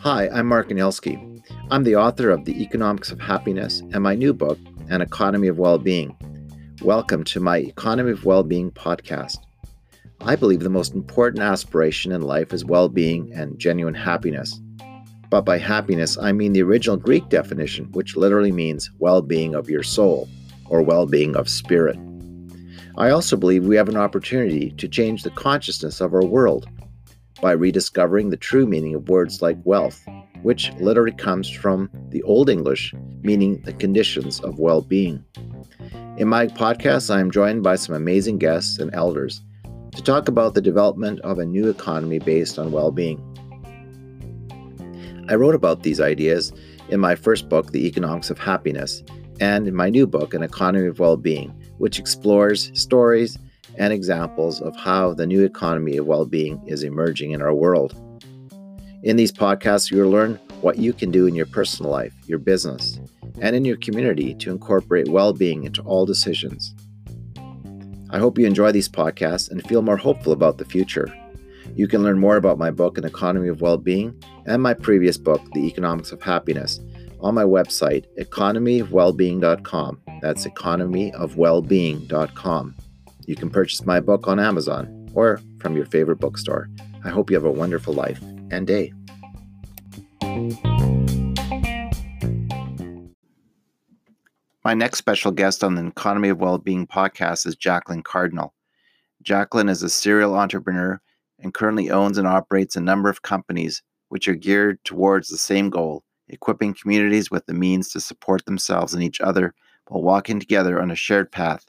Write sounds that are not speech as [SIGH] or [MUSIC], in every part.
Hi, I'm Mark Anielski. I'm the author of The Economics of Happiness and my new book, An Economy of Well-Being. Welcome to my Economy of Well-Being podcast. I believe the most important aspiration in life is well-being and genuine happiness. But by happiness, I mean the original Greek definition, which literally means well-being of your soul or well-being of spirit. I also believe we have an opportunity to change the consciousness of our world by rediscovering the true meaning of words like wealth, which literally comes from the Old English, meaning the conditions of well being. In my podcast, I am joined by some amazing guests and elders to talk about the development of a new economy based on well being. I wrote about these ideas in my first book, The Economics of Happiness, and in my new book, An Economy of Well Being, which explores stories and examples of how the new economy of well being is emerging in our world. In these podcasts, you'll learn what you can do in your personal life, your business, and in your community to incorporate well being into all decisions. I hope you enjoy these podcasts and feel more hopeful about the future. You can learn more about my book, An Economy of Well Being, and my previous book, The Economics of Happiness, on my website, economyofwellbeing.com. That's economyofwellbeing.com. You can purchase my book on Amazon or from your favorite bookstore. I hope you have a wonderful life and day. My next special guest on the Economy of Wellbeing podcast is Jacqueline Cardinal. Jacqueline is a serial entrepreneur and currently owns and operates a number of companies which are geared towards the same goal equipping communities with the means to support themselves and each other while walking together on a shared path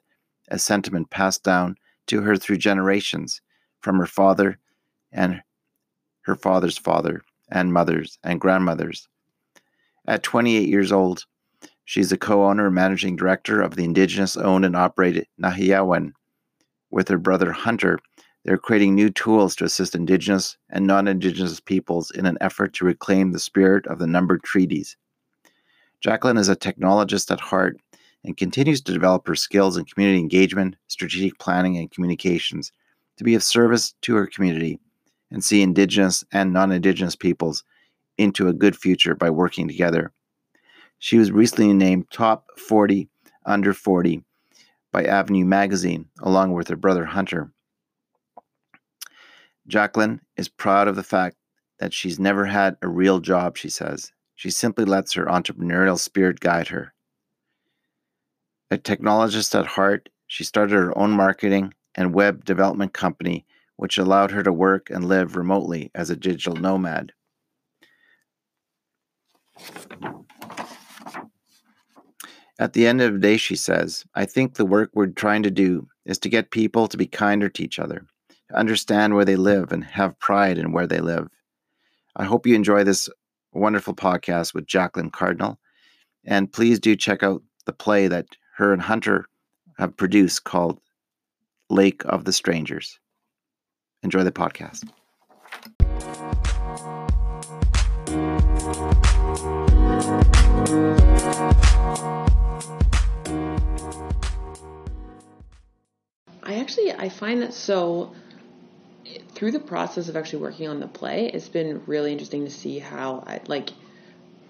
a sentiment passed down to her through generations from her father and her father's father and mothers and grandmothers. At 28 years old, she's a co owner and managing director of the Indigenous owned and operated Naheyawin. With her brother Hunter, they're creating new tools to assist Indigenous and non Indigenous peoples in an effort to reclaim the spirit of the numbered treaties. Jacqueline is a technologist at heart and continues to develop her skills in community engagement, strategic planning, and communications to be of service to her community and see Indigenous and non Indigenous peoples into a good future by working together. She was recently named Top 40 Under 40 by Avenue Magazine, along with her brother Hunter. Jacqueline is proud of the fact that she's never had a real job, she says. She simply lets her entrepreneurial spirit guide her. A technologist at heart, she started her own marketing and web development company, which allowed her to work and live remotely as a digital nomad. At the end of the day, she says, I think the work we're trying to do is to get people to be kinder to each other, to understand where they live and have pride in where they live. I hope you enjoy this wonderful podcast with Jacqueline Cardinal. And please do check out the play that her and Hunter have produced called Lake of the Strangers. Enjoy the podcast. I actually I find that so through the process of actually working on the play, it's been really interesting to see how I like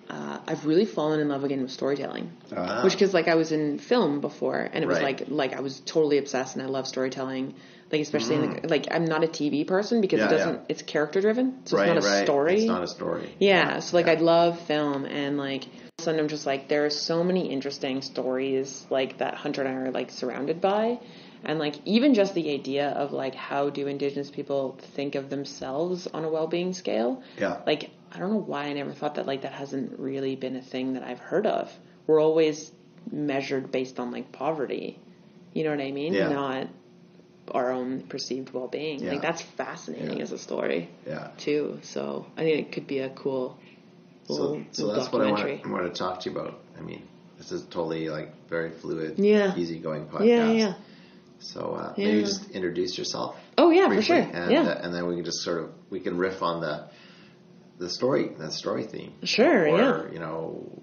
uh, I've really fallen in love again with storytelling. Ah. Which because like I was in film before, and it was right. like like I was totally obsessed, and I love storytelling. Like especially mm. in the, like I'm not a TV person because yeah, it doesn't. Yeah. It's character driven, so right, it's not a right. story. It's not a story. Yeah, yeah. so like I love film, and like sudden I'm just like there are so many interesting stories like that Hunter and I are like surrounded by. And like even just the idea of like how do indigenous people think of themselves on a well-being scale? Yeah. Like I don't know why I never thought that like that hasn't really been a thing that I've heard of. We're always measured based on like poverty. You know what I mean? Yeah. Not our own perceived well being. Yeah. Like that's fascinating yeah. as a story. Yeah. Too. So I think it could be a cool so, so that's what I want, to, I want to talk to you about. I mean, this is totally like very fluid, yeah. easygoing podcast. Yeah, yeah. So uh, yeah. maybe just introduce yourself. Oh yeah, for sure. And, yeah. Uh, and then we can just sort of we can riff on the the story, that story theme. Sure, or, yeah. You know,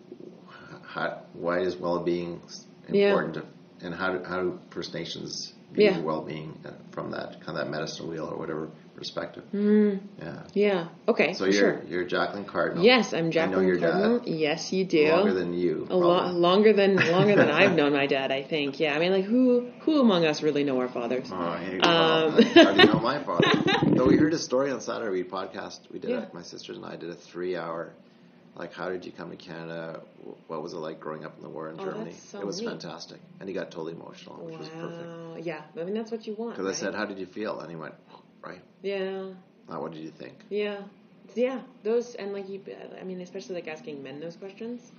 how, why is well-being important, yeah. to, and how do, how do First Nations Yeah. well-being uh, from that kind of that medicine wheel or whatever perspective. Mm, Yeah. yeah. Okay. So you're sure. you're Jacqueline Cardinal. Yes, I'm I know Jacqueline your Cardinal. dad Yes, you do. longer than you. A lo- longer than longer than I've [LAUGHS] known my dad, I think. Yeah, I mean, like who who among us really know our fathers? Oh, here you Um. I know my [LAUGHS] father. Though we heard his story on Saturday, we podcast. We did Yeah. it. My sisters and I did a three-hour. Like, how did you come to Canada? What was it like growing up in the war in Oh, Germany? so it was neat. fantastic, and he got totally emotional, which was perfect. Yeah, I mean that's what you want. Because I said, "How did you feel?" And he went, "Right." Yeah. Now, what did you think? Yeah. Yeah. Those and like you, I mean, especially like asking men those questions.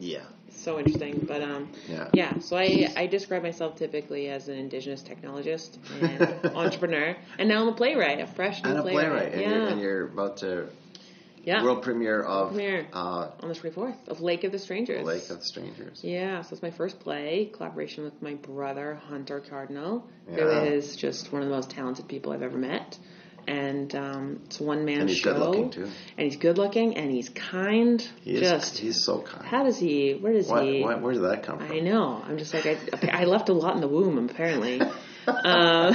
Yeah. It's so interesting, but um, Yeah. yeah. So I I describe myself typically as an indigenous technologist and [LAUGHS] entrepreneur, and now I'm a playwright, a fresh new And a playwright, and, Yeah. you're, and you're about to yeah. world premiere of Premiere. Uh, on the 24th of Lake of the Strangers. Lake of the Strangers. Yeah, so it's my first play, collaboration with my brother Hunter Cardinal, who Yeah. is just one of the most talented people I've ever met. And um, it's one man And he's show. good looking too. And he's good looking and he's kind. He is. just he's so kind. how does he? Where does he? why, where did that come from? I know. I'm just like I, I left a lot in the womb apparently. [LAUGHS] [LAUGHS] uh,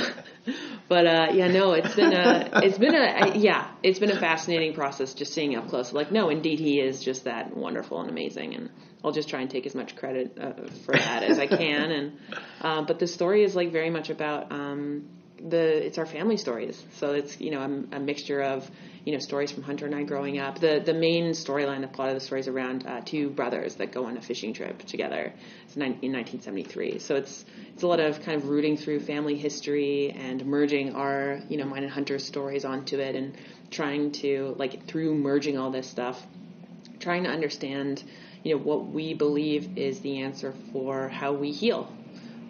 but uh, yeah, no, it's been a it's been a, yeah, it's been a fascinating process just seeing up close. Like, no, indeed, he is just that wonderful and amazing, and I'll just try and take as much credit uh, for that as I can. And uh, but the story is like very much about um, the it's our family stories. So it's you know a, a mixture of you know stories from Hunter and I growing up. The the main storyline, the plot of the story is around uh, two brothers that go on a fishing trip together. It's in 1973. So it's it's a lot of kind of rooting through family history and merging our you know mine and Hunter's stories onto it and trying to like through merging all this stuff, trying to understand you know what we believe is the answer for how we heal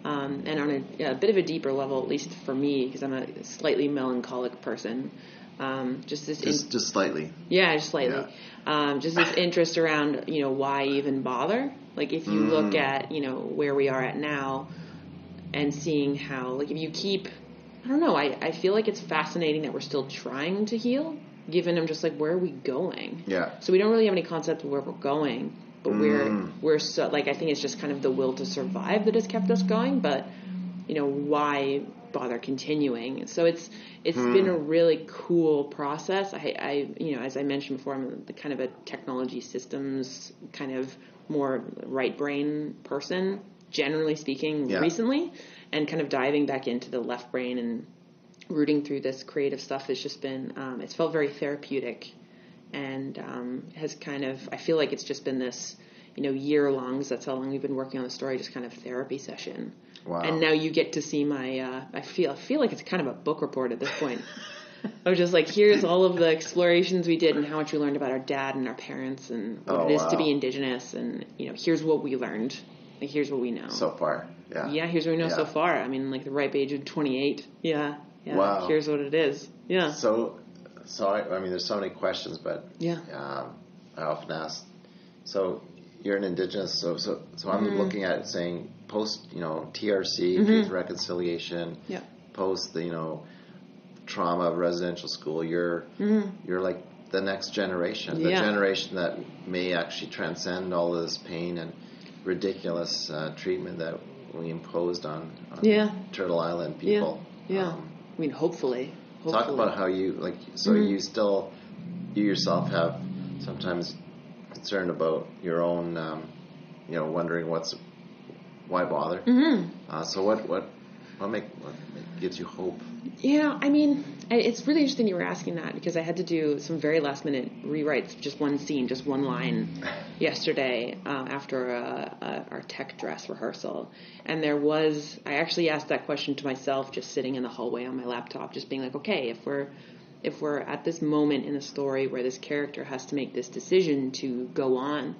um, and on a, a bit of a deeper level, at least for me, because I'm a slightly melancholic person. Um, just this, Just, just slightly. yeah, just slightly. Um, just this interest around, you know, why even bother? Like, if you look at, you know, where we are at now, and seeing how, like, if you keep, I don't know, I, I feel like it's fascinating that we're still trying to heal, given I'm just like, where are we going? Yeah. So we don't really have any concept of where we're going, but we're we're so like I think it's just kind of the will to survive that has kept us going. But you know why bother continuing? So it's it's been a really cool process. I, I you know as I mentioned before, I'm the kind of a technology systems kind of more right brain person, generally speaking. Yeah. Recently, and kind of diving back into the left brain and rooting through this creative stuff has just been um, it's felt very therapeutic and um, has kind of I feel like it's just been this you know year long 'cause that's how long we've been working on the story just kind of therapy session Wow. and now you get to see my uh, I feel I feel like it's kind of a book report at this point [LAUGHS] I was just like here's all of the explorations we did and how much we learned about our dad and our parents and what Oh, it is to be indigenous and you know here's what we learned like here's what we know So far. Yeah. yeah, here's what we know so far. I mean, like the ripe age of 28. Yeah, yeah. Wow. Here's what it is. Yeah, So, so I, I mean, there's so many questions, but yeah, um, I often ask. So you're an indigenous. So so so I'm Mm-hmm. looking at it saying post, you know, TRC, truth reconciliation, yeah, post the you know trauma of residential school. You're you're like the next generation, the Mm-hmm. Yeah. generation that may actually transcend all of this pain and ridiculous uh, treatment that we imposed on, on Yeah. Turtle Island people. yeah. Um, I mean, hopefully. Talk about how you like. So Mm-hmm. you still, you yourself have sometimes concern about your own, um, you know, wondering what's why bother. Mm-hmm. Uh, so what what what make what gives you hope? Yeah, I mean, it's really interesting you were asking that because I had to do some very last minute rewrites, just one scene, just one line, [LAUGHS] yesterday uh, after uh, uh, our tech dress rehearsal, and there was I actually asked that question to myself, just sitting in the hallway on my laptop, just being like, okay, if we're if we're at this moment in the story where this character has to make this decision to go on,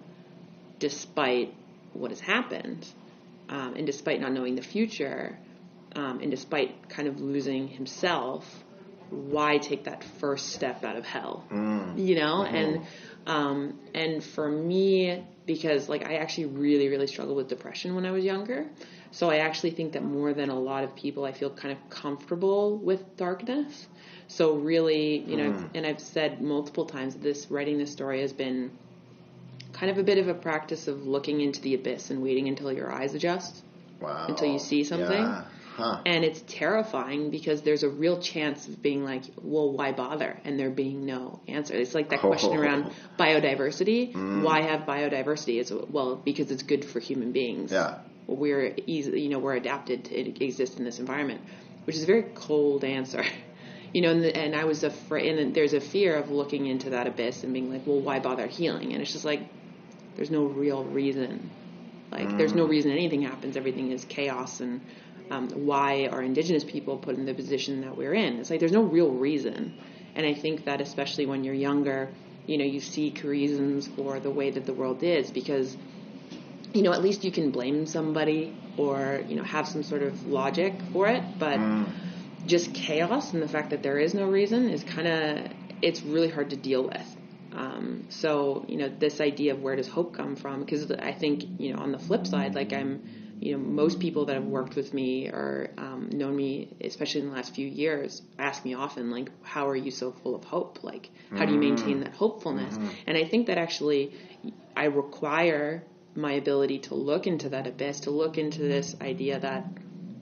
despite what has happened, um, and despite not knowing the future, um, and despite kind of losing himself, why take that first step out of hell? Mm. Mm-hmm. You know, and um, and for me, because like I actually really really struggled with depression when I was younger, so I actually think that more than a lot of people, I feel kind of comfortable with darkness. So really, you know, mm. and I've said multiple times that this writing this story has been kind of a bit of a practice of looking into the abyss and waiting until your eyes adjust Wow. until you see something. Yeah. Huh. And it's terrifying because there's a real chance of being like, well, why bother? And there being no answer. It's like that question Oh. around biodiversity. Mm. Why have biodiversity? It's well because it's good for human beings. Yeah. We're easy, you know, we're adapted to exist in this environment, which is a very cold answer. [LAUGHS] You know, and, the, and I was afraid, and there's a fear of looking into that abyss and being like, well, why bother healing? And it's just like, there's no real reason. Like, there's no reason anything happens. Everything is chaos. And um, why are indigenous people put in the position that we're in? It's like, there's no real reason. And I think that especially when you're younger, you know, you seek reasons for the way that the world is because, you know, at least you can blame somebody or, you know, have some sort of logic for it. But just chaos and the fact that there is no reason is kind of, it's really hard to deal with. Um, so, you know, this idea of where does hope come from? Because I think, you know, on the flip side, like I'm, you know, most people that have worked with me or um, known me, especially in the last few years, ask me often, like, how are you so full of hope? Like, how do you maintain that hopefulness? Mm-hmm. And I think that actually I require my ability to look into that abyss, to look into mm-hmm. this idea that,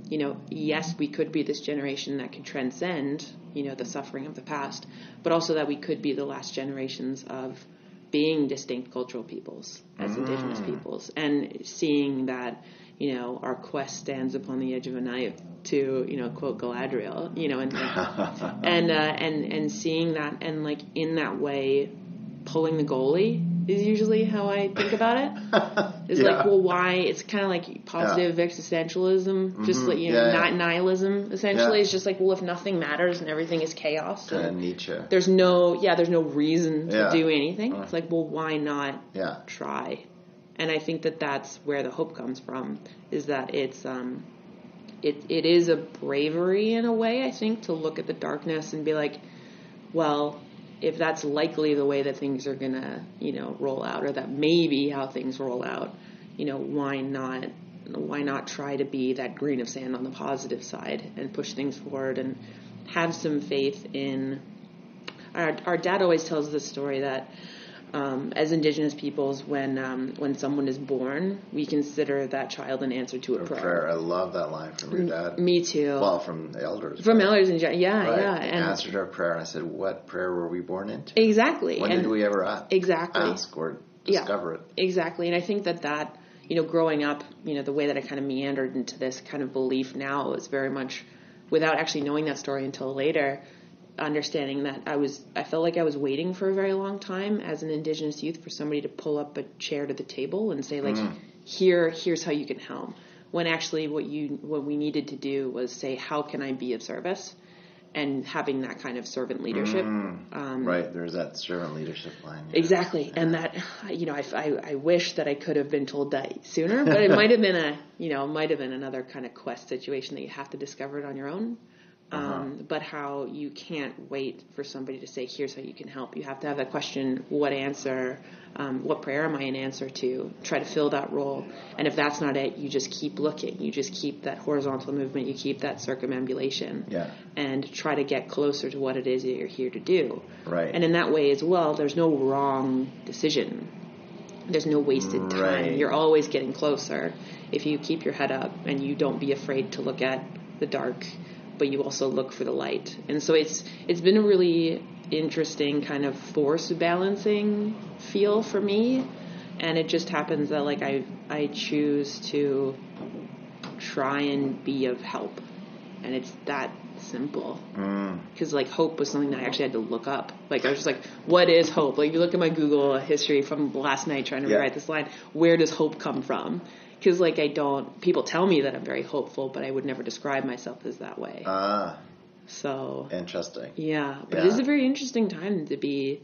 you know, yes, we could be this generation that could transcend, you know, the suffering of the past, but also that we could be the last generations of being distinct cultural peoples as indigenous mm-hmm. peoples and seeing that, you know, our quest stands upon the edge of a knife to, you know, quote Galadriel, you know, and like, [LAUGHS] and uh, and and seeing that and like in that way pulling the goalie is usually how I think about it. [LAUGHS] It's like, well, why? It's kind of like positive existentialism, just like you know, Mm-hmm. Yeah, yeah. nihilism. Essentially, Yeah. it's just like, well, if nothing matters and everything is chaos, and Nietzsche. there's no, yeah, there's no reason to Yeah. do anything. It's like, well, why not Yeah. try? And I think that that's where the hope comes from. Is that it's um, it it is a bravery in a way. I think to look at the darkness and be like, well, if that's likely the way that things are gonna, you know, roll out, or that may be how things roll out, you know, why not? Why not try to be that grain of sand on the positive side and push things forward and have some faith in. Our, our dad always tells this story that um, as Indigenous peoples, when um, when someone is born, we consider that child an answer to a prayer. Prayer. I love that line from your dad. Me too. Well, from the elders. From right? elders in general, yeah, Right. yeah, and answered our prayer, and I said, "What prayer were we born into? exactly. When and did we ever ask? exactly ask or Yeah. discover it?" Exactly. And I think that that, you know, growing up, you know, the way that I kind of meandered into this kind of belief now is very much without actually knowing that story until later, understanding that I was, I felt like I was waiting for a very long time as an Indigenous youth for somebody to pull up a chair to the table and say, like, here, here's how you can help. When actually what you, what we needed to do was say, how can I be of service? And having that kind of servant leadership. Um, right. There's that servant leadership line. yeah. Exactly, and that you know, I, I, I wish that I could have been told that sooner, but it might have been a you know, might have been another kind of quest situation that you have to discover it on your own. Um, but how you can't wait for somebody to say, "Here's how you can help." You have to have that question: What answer? Um, what prayer am I an answer to? Try to fill that role, and if that's not it, you just keep looking. You just keep that horizontal movement. You keep that circumambulation Yeah. and try to get closer to what it is that you're here to do. Right. And in that way as well, there's no wrong decision. There's no wasted time. Right. You're always getting closer if you keep your head up and you don't be afraid to look at the dark, but you also look for the light. And so it's it's been a really interesting kind of force balancing feel for me. And it just happens that like I I choose to try and be of help. And it's that simple. Mm. Because like hope was something that I actually had to look up. Like I was just like, what is hope? Like you look at my Google history from last night trying to Yeah. rewrite this line. Where does hope come from? Because like I don't. People tell me that I'm very hopeful, but I would never describe myself as that way. Ah, so interesting. yeah, but Yeah. it is a very interesting time to be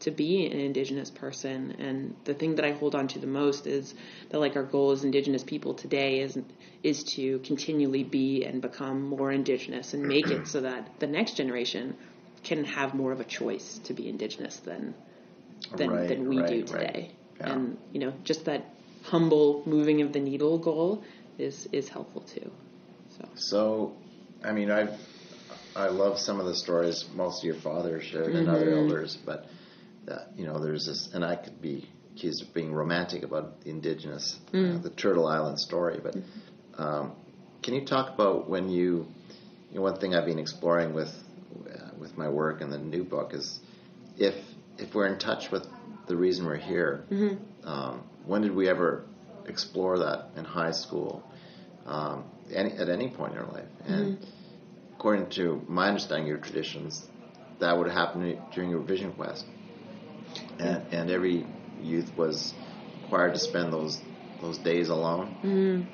to be an indigenous person and the thing that I hold on to the most is that like our goal as indigenous people today is is to continually be and become more indigenous and make it so that the next generation can have more of a choice to be indigenous than than, Right, than we right, do right. today. Yeah. And you know, just that humble moving of the needle goal is is helpful too. So So, I mean, I've I love some of the stories most of your father shared and other Mm-hmm. elders, but uh, you know, there's this, and I could be accused of being romantic about the indigenous, Mm. uh, the Turtle Island story, but um, can you talk about when you, you know, one thing I've been exploring with uh, with my work and the new book is if if we're in touch with the reason we're here, Mm-hmm. um, when did we ever explore that in high school, um, any, at any point in our life? And according to my understanding of your traditions, that would happen during your vision quest, and, and every youth was required to spend those those days alone,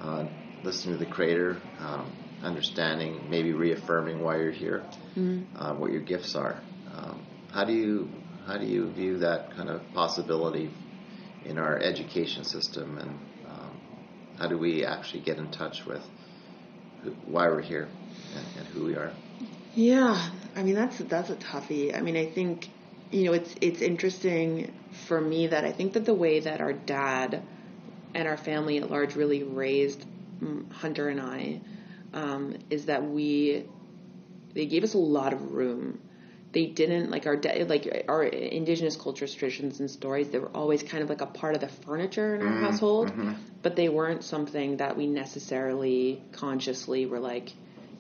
uh, listening to the Creator, um, understanding, maybe reaffirming why you're here, uh, what your gifts are. Um, how do you how do you view that kind of possibility in our education system, and um, how do we actually get in touch with who, why we're here and, and who we are? Yeah, I mean that's that's a toughie. I mean, I think you know it's it's interesting for me that I think that the way that our dad and our family at large really raised mm, Hunter and I um, is that we they gave us a lot of room. They didn't like our da- like our indigenous cultures, traditions, and stories. They were always kind of like a part of the furniture in our household, but they weren't something that we necessarily consciously were like,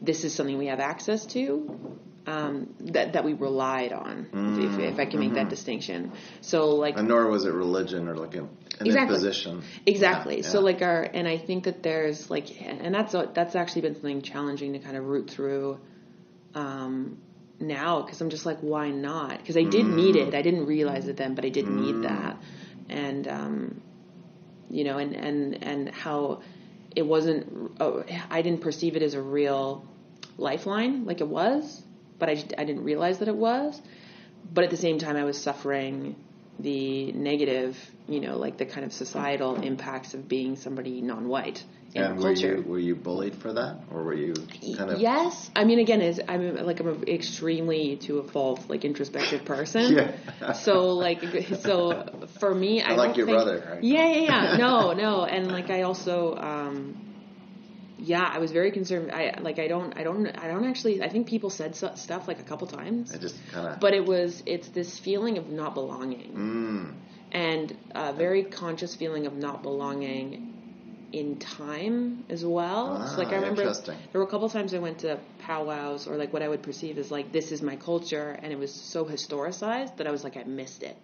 this is something we have access to. Um, that that we relied on, if, if I can make that distinction. So like And nor was it religion or like a, an Exactly. imposition. Exactly. Yeah, So yeah. like our and I think that there's like and that's that's actually been something challenging to kind of root through um now because I'm just like why not? Because I did need Mm. it. I didn't realize it then, but I did need that. And um you know and and and how it wasn't oh, I didn't perceive it as a real lifeline like it was, but I I didn't realize that it was but at the same time, I was suffering the negative, you know, like the kind of societal impacts of being somebody non-white in and were culture. you were you bullied for that, or were you kind of yes, I mean, again, is I'm like I'm an extremely to a fault, like introspective person. Yeah. so like, so for me, I, like don't your think- brother, right? Yeah, yeah, yeah. No, no, and like I also, um, yeah, I was very concerned. I like I don't, I don't, I don't actually. I think people said stuff like a couple times I just kind of but it was it's this feeling of not belonging mm, and a very conscious feeling of not belonging in time as well Ah, so like i remember there were a couple times i went to powwows or like what i would perceive as like this is my culture and it was so historicized that i was like i missed it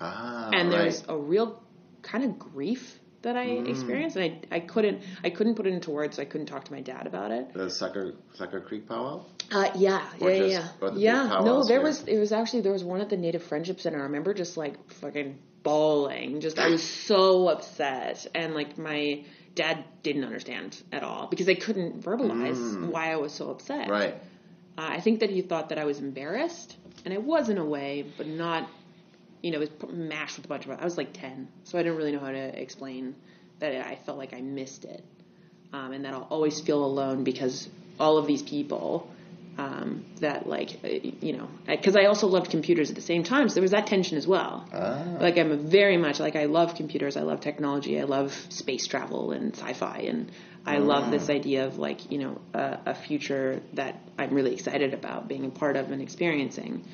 ah and there right. was a real kind of grief that i Mm. experienced and I, I couldn't i couldn't put it into words so i couldn't talk to my dad about it the Sucker Sucker Creek powwow. uh, yeah, Or yeah, just- yeah, the yeah. No, there here? was. It was actually there was one at the Native Friendship Center. I remember just like fucking bawling. Just I was so upset, and like my dad didn't understand at all because I couldn't verbalize why I was so upset. Mm. Right. Uh, I think that he thought that I was embarrassed, and I was in a way, but not. You know, it was mashed with a bunch of. I was like ten, so I didn't really know how to explain that I felt like I missed it, um, and that I'll always feel alone because all of these people um, that like uh, you know because I also loved computers at the same time, so there was that tension as well. Ah. Like I'm very much like I love computers, I love technology, I love space travel and sci-fi, and I love this idea of like you know a, a future that I'm really excited about being a part of and experiencing.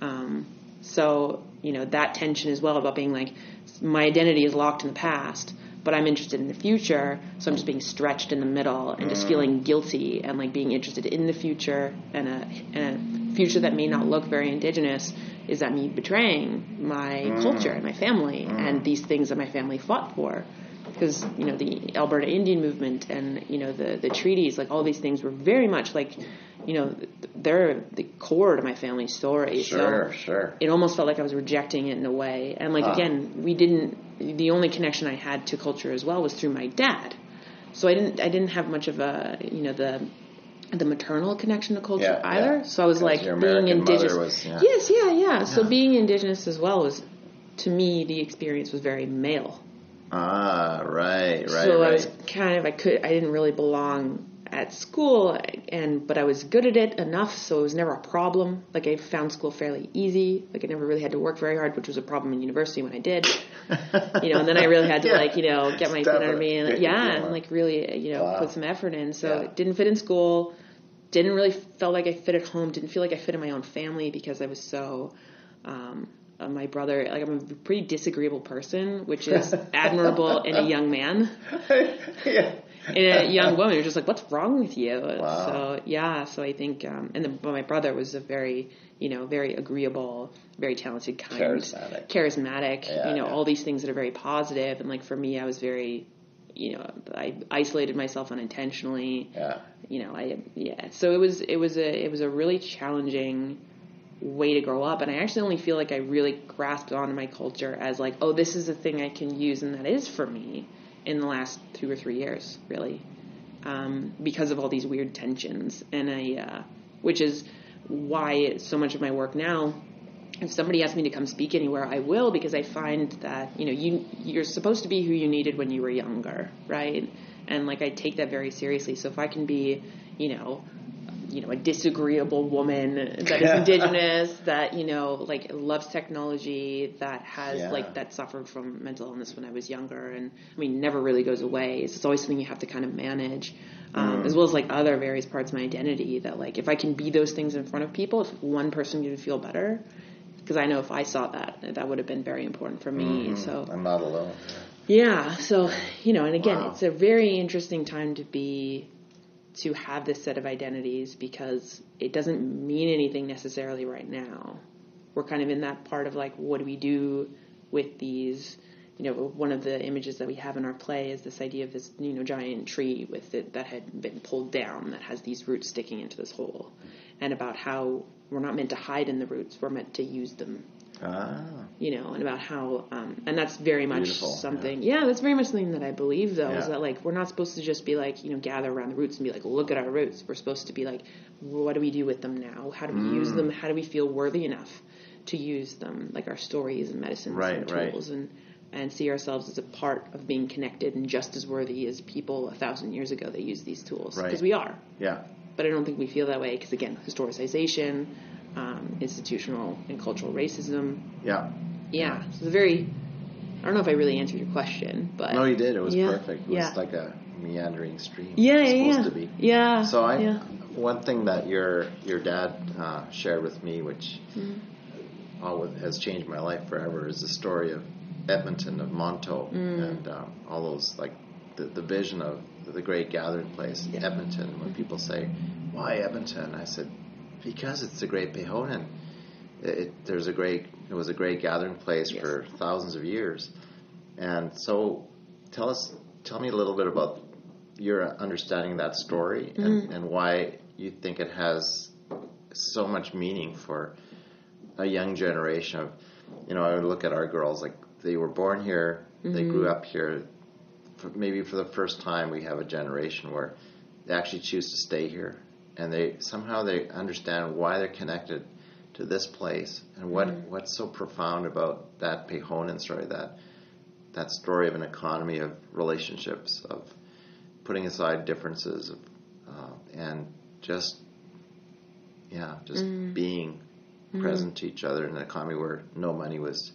Um, so you know that tension as well about being like my identity is locked in the past, but I'm interested in the future, so I'm just being stretched in the middle and just mm. feeling guilty and like being interested in the future and a, and a future that may not look very indigenous. Is that me betraying my mm. culture and my family mm. and these things that my family fought for? Because you know the Alberta Indian movement and you know the the treaties, like all these things were very much like, you know, they're the core to my family's story. Sure, so sure. it almost felt like I was rejecting it in a way. And like Ah. again, we didn't. The only connection I had to culture as well was through my dad. So I didn't. I didn't have much of a you know the the maternal connection to culture Yeah, either. yeah. So I was like your being indigenous. was- yeah. Yes, yeah, yeah. So being indigenous as well was, to me, the experience was very male. Ah, right, right, so right. I was kind of I could I didn't really belong at school and but I was good at it enough so it was never a problem. Like I found school fairly easy. Like I never really had to work very hard, which was a problem in university when I did. [LAUGHS] You know, and then I really had to Yeah. like, you know, get my feet under me and yeah, and like really, you know, Wow. put some effort in. So Yeah. it didn't fit in school. Didn't really felt like I fit at home. Didn't feel like I fit in my own family because I was so um uh, my brother, like I'm a pretty disagreeable person, which is [LAUGHS] admirable in a young man. [LAUGHS] yeah. In a [LAUGHS] young woman. You're just like, what's wrong with you? Wow. So yeah, so I think, um, and then but my brother was a very, you know, very agreeable, very talented, kind, Charismatic. charismatic. Yeah, you know, yeah. all these things that are very positive. And like for me, I was very, you know, I isolated myself unintentionally Yeah. you know, I yeah. So it was it was a it was a really challenging way to grow up, and I actually only feel like I really grasped onto my culture as like, oh, this is a thing I can use, and that is for me in the last two or three years, really, um, because of all these weird tensions, and I, uh, which is why so much of my work now if somebody asks me to come speak anywhere, I will because I find that you know you you're supposed to be who you needed when you were younger, right? And like I take that very seriously. So if I can be, you know, you know, a disagreeable woman that is indigenous, that you know, like loves technology, that has Yeah. like that suffered from mental illness when I was younger, and I mean, never really goes away. It's always something you have to kind of manage, um, as well as like other various parts of my identity. That like if I can be those things in front of people, if one person can feel better, because I know if I saw that, that would have been very important for me. So I'm not alone. yeah, so you know, and again, Wow. it's a very interesting time to be to have this set of identities because it doesn't mean anything necessarily right now. We're kind of in that part of like, what do we do with these? You know, one of the images that we have in our play is this idea of this, you know, giant tree with it that had been pulled down that has these roots sticking into this hole, and about how we're not meant to hide in the roots, we're meant to use them Ah. you know, and about how, um, and that's very much Beautiful, something. Yeah. that's very much something that I believe, though, is that like we're not supposed to just be like, you know, gather around the roots and be like, look at our roots. We're supposed to be like, what do we do with them now? How do we use Mm. them? How do we feel worthy enough to use them, like our stories and medicines Right, and right. tools, and and see ourselves as a part of being connected and just as worthy as people a thousand years ago that used these tools Right. because we are. Yeah. But I don't think we feel that way because again, historicization, um, institutional and cultural racism, Yeah. yeah, it's a very. I don't know if I really answered your question, but No, you did. It was Yeah, perfect. It was yeah. like a meandering stream. yeah, It's yeah, supposed yeah. to be. yeah. So I, yeah. one thing that your your dad uh, shared with me, which Mm-hmm. always has changed my life forever, is the story of Edmonton, of Montauk, Mm. and um, all those like the, the vision of the great gathering place, Yeah. Edmonton. When people say, "Why Edmonton?" I said, "Because it's a Great Pehonan. There's a great. It was a great gathering place Yes. for thousands of years." And so, tell us, tell me a little bit about your understanding of that story and, mm-hmm. and why you think it has so much meaning for a young generation of, you know, I would look at our girls like they were born here, they grew mm-hmm. up here. For, maybe for the first time, we have a generation where they actually choose to stay here, and they somehow they understand why they're connected to this place and what mm-hmm. what's so profound about that Pehonan story that that story of an economy of relationships of putting aside differences of, uh, and just yeah just mm-hmm. being mm-hmm. present to each other in an economy where no money was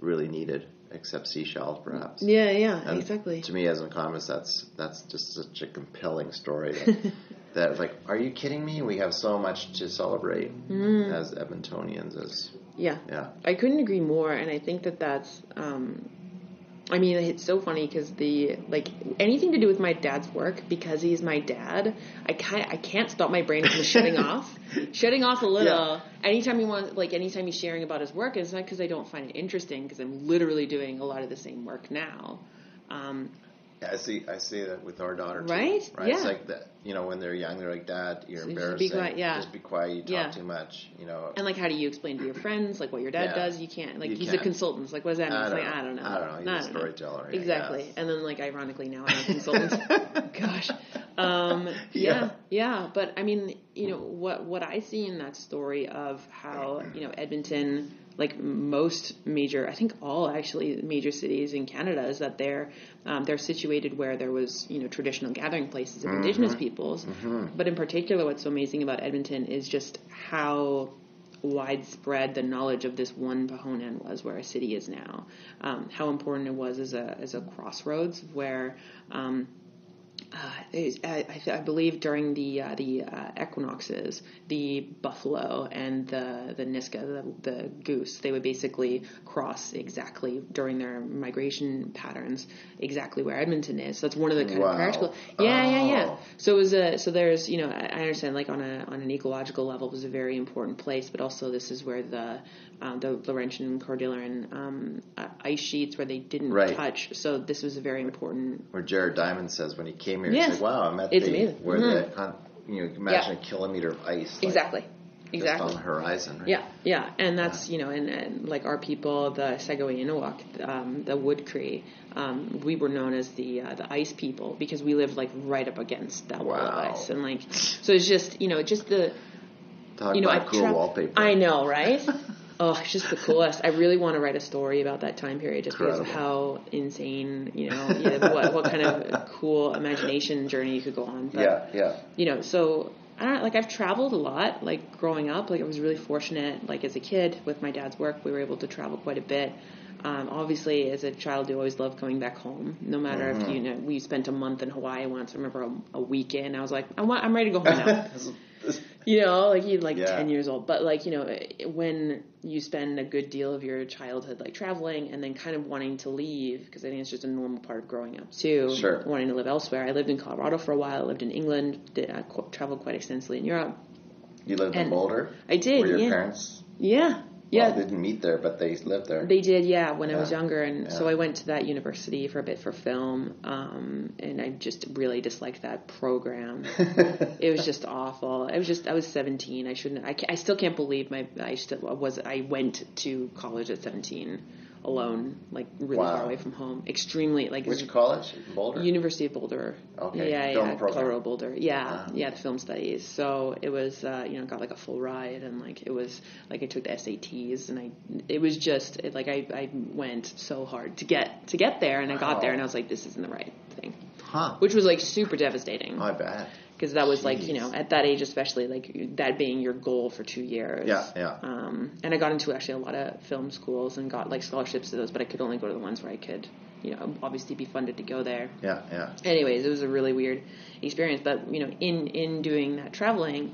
really needed except seashells perhaps. Yeah, yeah, and exactly. to me as an economist that's that's just such a compelling story [LAUGHS] that, that like are you kidding me we have so much to celebrate as edmontonians as Yeah, yeah I couldn't agree more, and I think that that's. Um, I mean, it's so funny because the like anything to do with my dad's work because he's my dad. I can't I can't stop my brain from shutting [LAUGHS] off, shutting off a little. Anytime he wants, like anytime he's sharing about his work, it's not because I don't find it interesting because I'm literally doing a lot of the same work now. Um, Yeah, I see. I see that with our daughter, too, Right? Right. It's Yeah. like that. You know, when they're young, they're like, "Dad, you're So just be embarrassing. quiet, yeah. Just be quiet. You talk Yeah. too much." You know. and like, how do you explain to your friends like what your dad Yeah. does? You can't. Like, You he's can't. a consultant. It's like, what does that mean? I It's don't like, know. I don't know. I don't know. He's a I don't know. storyteller, Exactly. And then, like, ironically, now I'm a consultant. [LAUGHS] Gosh. Um, [LAUGHS] yeah, yeah. But I mean, you know, what what I see in that story of how you know Edmonton, like most major, I think all actually major cities in Canada, is that they're um, they're situated where there was you know traditional gathering places of Indigenous peoples. But in particular, what's so amazing about Edmonton is just how widespread the knowledge of this one Pehonan was where a city is now. Um, how important it was as a as a crossroads where um, uh, I, I, I, believe during the uh, the uh, equinoxes, the buffalo and the the Niska, the, the goose, they would basically cross exactly during their migration patterns, exactly where Edmonton is. So that's one of the kind Wow. of practical. Yeah, yeah, yeah. Oh. So it was a so there's you know I I understand like on a on an ecological level it was a very important place, but also this is where the um, the Laurentian and Cordilleran um, uh, ice sheets where they didn't Right. touch. So this was a very important. Where Jared Diamond says when he came here, Yes. he's like, "Wow, I'm at It's the amazing. where Mhm. the you know imagine a kilometer of ice like, Exactly. Exactly. on the horizon." Right? Yeah, yeah, and that's you know, and, and like our people, the Segoe Innuwak, um, the Wood Cree, um, we were known as the uh, the ice people because we lived like right up against that wall of ice, and like so it's just you know just the Talk you know about I cool tra- wallpaper. I know, right? [LAUGHS] oh, it's just the coolest. I really want to write a story about that time period just because of how insane you know yeah, what what kind of cool imagination journey you could go on. But, Yeah, yeah. you know, so I don't like I've traveled a lot, like growing up. Like I was really fortunate, like as a kid with my dad's work, we were able to travel quite a bit. Um, obviously, as a child, you always loved coming back home. No matter if you know, we spent a month in Hawaii once. I remember a, a weekend. I was like, I want, I'm ready to go home now. [LAUGHS] you know, like you're like Yeah. 10 years old. But like, you know, when you spend a good deal of your childhood like traveling and then kind of wanting to leave, because I think it's just a normal part of growing up too. Sure. Wanting to live elsewhere. I lived in Colorado for a while, I lived in England, did, I qu- traveled quite extensively in Europe. You lived in And Boulder. I did, Were your yeah. parents? Yeah. Yeah. Yeah. they didn't meet there, but they lived there. They did, yeah, when I was younger, and so I went to that university for a bit for film, um, and I just really disliked that program. [LAUGHS] it was just awful. I was just I was 17. I shouldn't. I, I still can't believe my I still was I went to college at 17 alone, like really Wow. far away from home. Extremely like Which college? Boulder. University of Boulder. Okay, Yeah, film yeah, program. Colorado Boulder. Yeah, Wow. yeah, the film studies. So it was, uh, you know, got like a full ride, and like it was like I took the SATs, and I, it was just it, like I, I went so hard to get to get there, and I got there, and I was like, this isn't the right thing, huh? which was like super devastating My bad. Because that was like you know at that age especially like that being your goal for two years. Yeah, yeah. Um, and I got into actually a lot of film schools and got like scholarships to those, but I could only go to the ones where I could, you know, obviously be funded to go there Yeah, yeah. anyways, it was a really weird experience. But you know, in in doing that traveling,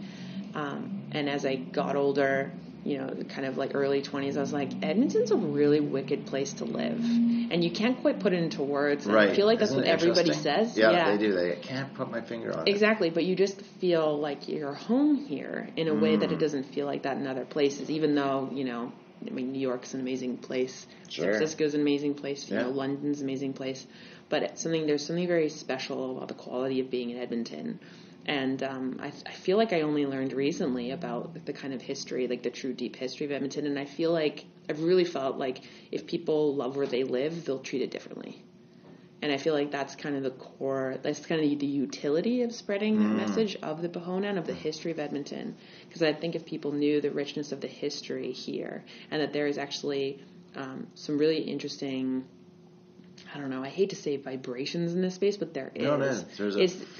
um, and as I got older, you know, kind of like early twenties, I was like, Edmonton's a really wicked place to live, and you can't quite put it into words. And Right. I feel like that's Isn't what everybody says. Yeah, they do. They can't put my finger on it. Exactly, but you just feel like you're home here in a way Mm. that it doesn't feel like that in other places, even though, you know, I mean, New York's an amazing place. Sure. San Francisco's an amazing place. You Yeah. know, London's an amazing place. But it's something, there's something very special about the quality of being in Edmonton. And um, I, I feel like I only learned recently about the kind of history, like the true deep history of Edmonton. And I feel like I've really felt like if people love where they live, they'll treat it differently. And I feel like that's kind of the core, that's kind of the utility of spreading that message of the Pehonan, of the history of Edmonton. Because I think if people knew the richness of the history here, and that there is actually um, some really interesting, I don't know, I hate to say vibrations in this space, but there is. No, no, there's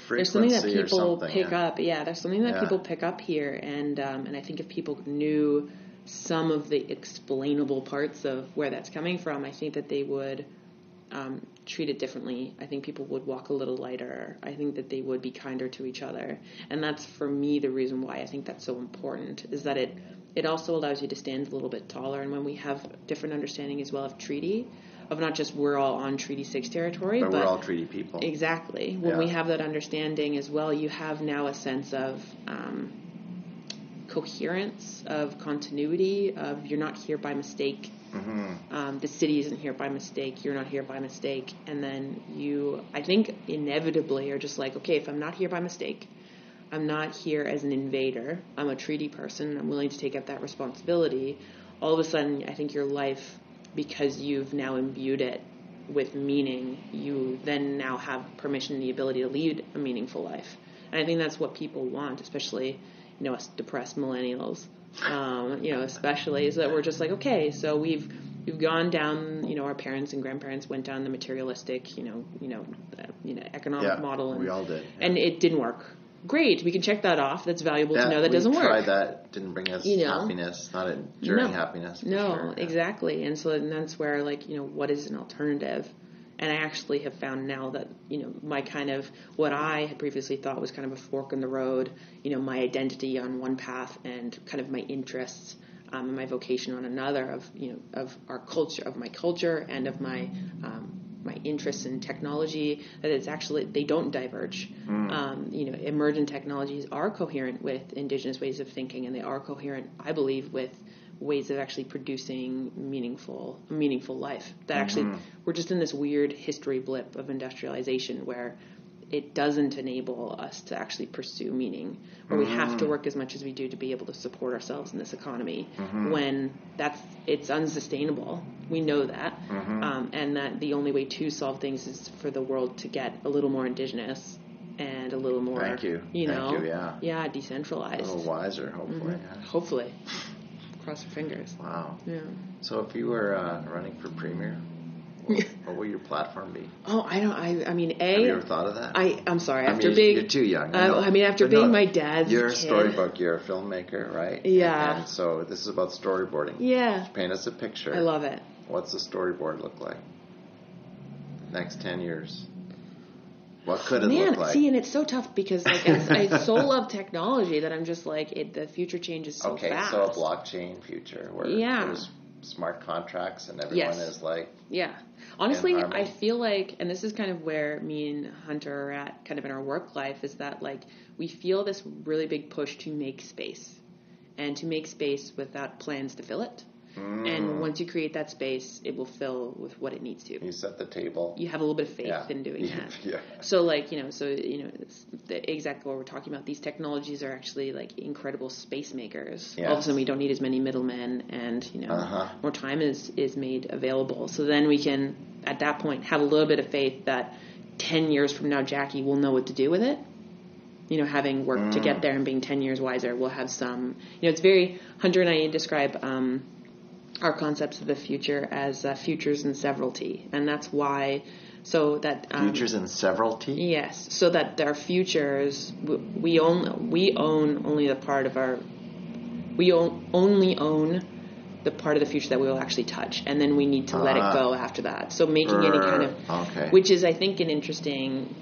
there's something that people pick yeah. up. Yeah, there's something that Yeah. people pick up here. And, um, and I think if people knew some of the explainable parts of where that's coming from, I think that they would um, treat it differently. I think people would walk a little lighter. I think that they would be kinder to each other, and that's for me the reason why I think that's so important. Is that it it also allows you to stand a little bit taller, and when we have different understanding as well of treaty, of not just we're all on Treaty Six territory, But but, we're all treaty people. Exactly. When Yeah. we have that understanding as well, you have now a sense of um, coherence, of continuity, of you're not here by mistake. Mm-hmm. Um, the city isn't here by mistake. You're not here by mistake. And then you, I think, inevitably are just like, okay, if I'm not here by mistake, I'm not here as an invader. I'm a treaty person. I'm willing to take up that responsibility. All of a sudden, I think your life, because you've now imbued it with meaning, you then now have permission and the ability to lead a meaningful life. And I think that's what people want, especially, you know, us depressed millennials. Um, you know, especially is that we're just like, okay, so we've we've gone down. You know, our parents and grandparents went down the materialistic, you know, you know, uh, you know, economic Yeah, model, and we all did, yeah. and it didn't work. Great, we can check that off. That's valuable to know that doesn't work. tried that. Didn't bring us You know? happiness. Not enduring No. happiness. No, sure. Yeah. exactly. And so and that's where like, you know, what is an alternative? And I actually have found now that, you know, my kind of, what I had previously thought was kind of a fork in the road, you know, my identity on one path and kind of my interests um, and my vocation on another of, you know, of our culture, of my culture and of my, um, my interests in technology, that it's actually, they don't diverge. Mm. Um, you know, emergent technologies are coherent with indigenous ways of thinking and they are coherent, I believe, with ways of actually producing meaningful meaningful life. That mm-hmm. actually we're just in this weird history blip of industrialization where it doesn't enable us to actually pursue meaning, where mm-hmm. we have to mm-hmm. work as much as we do to be able to support ourselves in this economy. Mm-hmm. When that's it's unsustainable, we know that, mm-hmm. um, and that the only way to solve things is for the world to get a little more indigenous and a little more, Thank you, you Thank know, you, yeah, yeah, decentralized, a little wiser, hopefully, mm-hmm. yeah. hopefully cross your fingers. Wow. Yeah. So if you were uh, running for premier, [LAUGHS] what, will your platform be? Oh, I don't. I. I mean, a. Have you ever thought of that? I. I'm sorry. I after mean, being, you're too young. I, uh, I mean, after but being no, my dad's. You're a kid, storybook. You're a filmmaker, right? Yeah. And, and so this is about storyboarding. Yeah. Just paint us a picture. I love it. What's the storyboard look like? Next ten years. What could it Man, look like? see, and it's so tough because like I, I so [LAUGHS] love technology that I'm just like it, the future changes so okay, fast. Okay, so a blockchain future where Yeah. there's smart contracts and everyone Yes. is like, Yeah. Honestly. I feel like, and this is kind of where me and Hunter are at kind of in our work life, is that like we feel this really big push to make space and to make space without plans to fill it. Mm, And once you create that space, it will fill with what it needs to. you set the table. You have a little bit of faith yeah. in doing [LAUGHS] that. [LAUGHS] Yeah. So like you know, so you know, it's the, exactly what we're talking about. These technologies are actually like incredible space makers. All of a sudden, we don't need as many middlemen, and you know, Uh-huh. more time is is made available. So then we can, at that point, have a little bit of faith that ten years from now, Jackie will know what to do with it. You know, having worked to Mm. get there and being ten years wiser, we'll have some. You know, it's very Hunter and I describe. Um, our concepts of the future as uh, futures and severalty, and that's why. So that um, Futures and severalty. Yes, so that our futures we- we own we own only the part of our we own, only own the part of the future that we will actually touch, and then we need to let Ah. it go after that. So making any kind of Okay. which is I think an interesting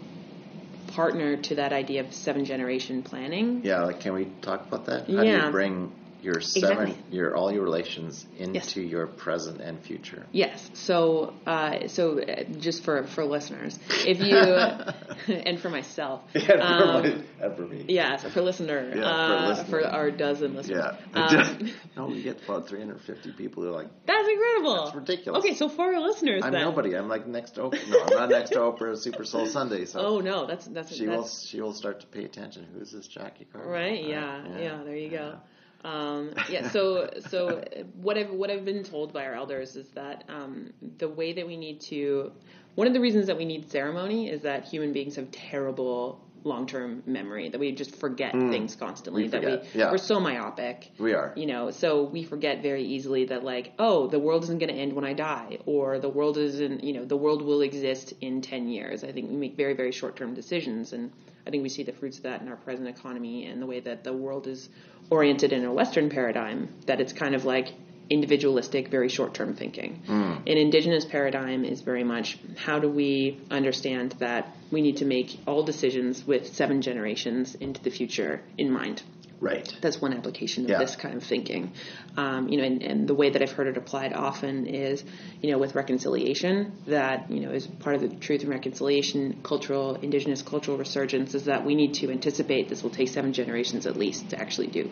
partner to that idea of seven generation planning. Yeah, like can we talk about that? How do you bring your seven Exactly. your all your relations into Yes. your present and future? Yes. So, uh, so uh, just for for listeners, if you [LAUGHS] and for myself, [LAUGHS] Yeah, for, um, my, and for me. yeah, so for listener, Yeah, for uh, listener. for our dozen listeners, Yeah. [LAUGHS] um, no, we get about 350 people who are like, that's incredible. That's ridiculous. Okay, so for our listeners, I'm then. nobody. I'm like next to Oprah. No, I'm not next to Oprah Super Soul Sunday. So Oh no, that's that's she will she will start to pay attention. Who is this Jackie Carter? right. Yeah, yeah, There you go. Um, yeah. So so what I've what I've been told by our elders is that um, the way that we need to one of the reasons that we need ceremony is that human beings have terrible long term memory that we just forget things constantly We that forget, we yeah. we're so myopic We are. you know so we forget very easily that like oh the world isn't going to end when i die or the world isn't you know the world will exist in 10 years i think we make very very short term decisions and i think we see the fruits of that in our present economy and the way that the world is oriented in a western paradigm that it's kind of like individualistic very short term thinking mm. an indigenous paradigm is very much how do we understand that we need to make all decisions with seven generations into the future in mind Right. that's one application of Yeah. this kind of thinking. Um, you know, and, and the way that I've heard it applied often is, you know, with reconciliation, that, you know, is part of the truth and reconciliation cultural, indigenous cultural resurgence is that we need to anticipate this will take seven generations at least to actually do.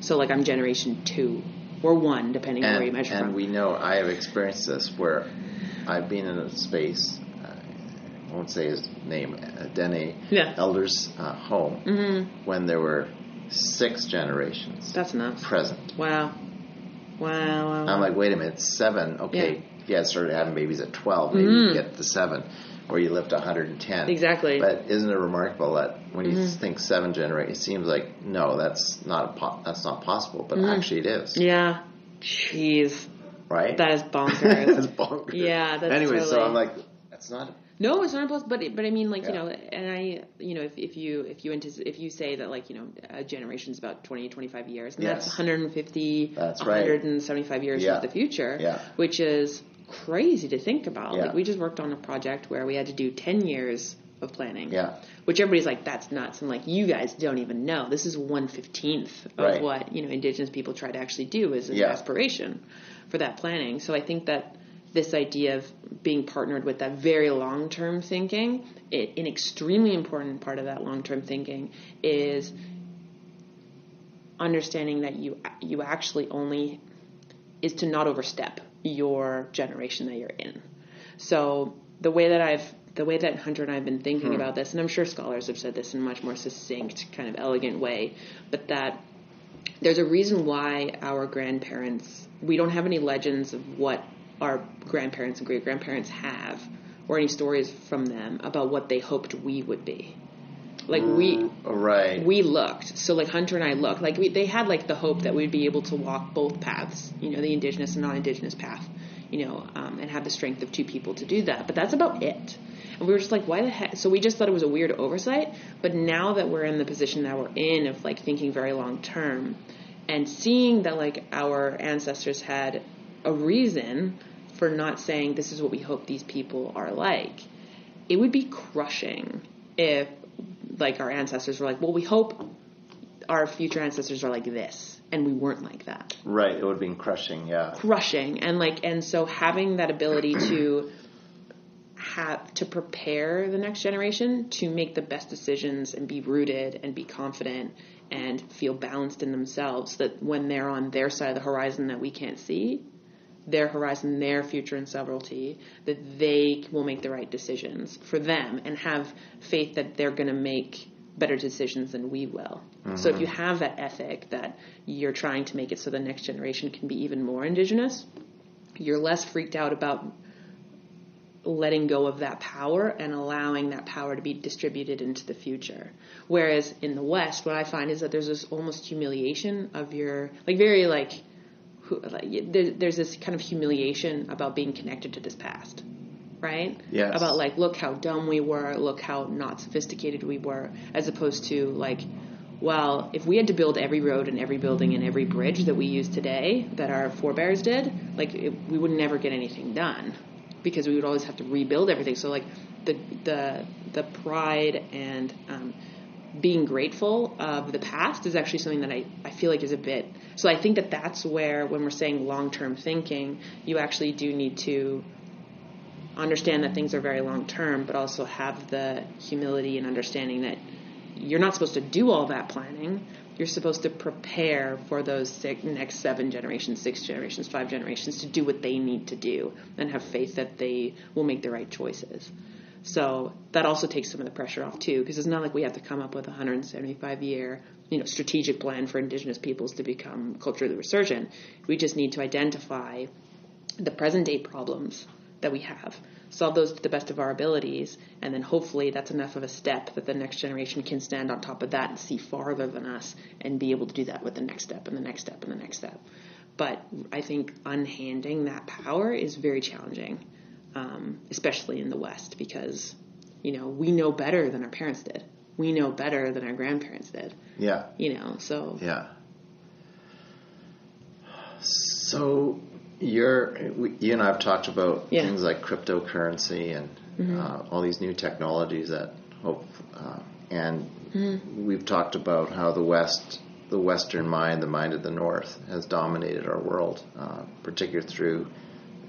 So, like, I'm generation two or one, depending on where you measure and from. And we know I have experienced this where I've been in a space. I won't say his name. Uh, Dene Yeah. Elders uh, home mm-hmm. when there were six generations That's nuts. present. Wow. Wow. wow, wow. I'm like, wait a minute, seven. Okay, Yeah. yeah, started having babies at 12. Maybe Mhm. you get the seven, or you live to 110. Exactly. But isn't it remarkable that when you Mhm. think seven generations, it seems like no, that's not a po- that's not possible, but Mhm. actually it is, yeah. Jeez. right? That is bonkers. [LAUGHS] that's bonkers. Yeah, that's anyway. So I'm like, that's not. No, it's not impossible. But it- but I mean, like you know, and I you know, if if you if you antici- if you say that like you know, a generation is about 20, 25 years, and that's Yes. 150, That's right. 175 years Yeah. into the future, Yeah. which is crazy to think about. Yeah. Like we just worked on a project where we had to do 10 years of planning. Yeah. Which everybody's like, that's nuts. And like, you guys don't even know. This is one fifteenth of Right. what, you know, indigenous people try to actually do as an Yeah. aspiration for that planning. So I think that this idea of being partnered with that very long term thinking, it, an extremely important part of that long term thinking is understanding that you you actually only is to not overstep your generation that you're in. So the way that I've the way that Hunter and I have been thinking hmm. about this, and I'm sure scholars have said this in a much more succinct, kind of elegant way, but that there's a reason why our grandparents we don't have any legends of what our grandparents and great grandparents have or any stories from them about what they hoped we would be. Like we Right. we looked. So like Hunter and I looked. Like we, they had like the hope that we'd be able to walk both paths, you know, the indigenous and non-indigenous path, you know, um, and have the strength of two people to do that. But that's about it. And we were just like, why the heck? So we just thought it was a weird oversight. But now that we're in the position that we're in of like thinking very long term, and seeing that like our ancestors had a reason for not saying this is what we hope these people are like, it would be crushing if like our ancestors were like, well, we hope our future ancestors are like this, and we weren't like that. Right. It would have been crushing. Yeah. Crushing, and like, and so having that ability to [CLEARS THROAT] have to prepare the next generation to make the best decisions and be rooted and be confident and feel balanced in themselves that when they're on their side of the horizon that we can't see their horizon their future and sovereignty that they will make the right decisions for them and have faith that they're going to make better decisions than we will so if mm-hmm. you have that ethic that you're trying to make it so the next generation can be even more indigenous you're less freaked out about letting go of that power and allowing that power to be distributed into the future. Whereas in the West, what I find is that there's this almost humiliation of your, like very like, who, like there, there's this kind of humiliation about being connected to this past, right? Yes. About like, look how dumb we were, look how not sophisticated we were, as opposed to like, well, if we had to build every road and every building and every bridge that we use today, that our forebears did, like it, we would never get anything done because we would always have to rebuild everything. So like the the the pride and um, being grateful of the past is actually something that I, I feel like is a bit. So I think that that's where when we're saying long term thinking, you actually do need to understand that things are very long term, but also have the humility and understanding that you're not supposed to do all that planning. You're supposed to prepare for those six, next seven generations, six generations, five generations to do what they need to do and have faith that they will make the right choices. So that also takes some of the pressure off too, because it's not like we have to come up with a 175 year, you know, strategic plan for indigenous peoples to become culturally resurgent. We just need to identify the present day problems that we have, solve those to the best of our abilities, and then hopefully that's enough of a step that the next generation can stand on top of that and see farther than us and be able to do that with the next step and the next step and the next step. But I think unhanding that power is very challenging, um, especially in the West, because you know we know better than our parents did. We know better than our grandparents did. Yeah. You know, so Yeah. So you're we, you and I have talked about Yeah. things like cryptocurrency and uh, all these new technologies that hope, uh, and we've talked about how the West, the Western mind, the mind of the North, has dominated our world, uh, particularly through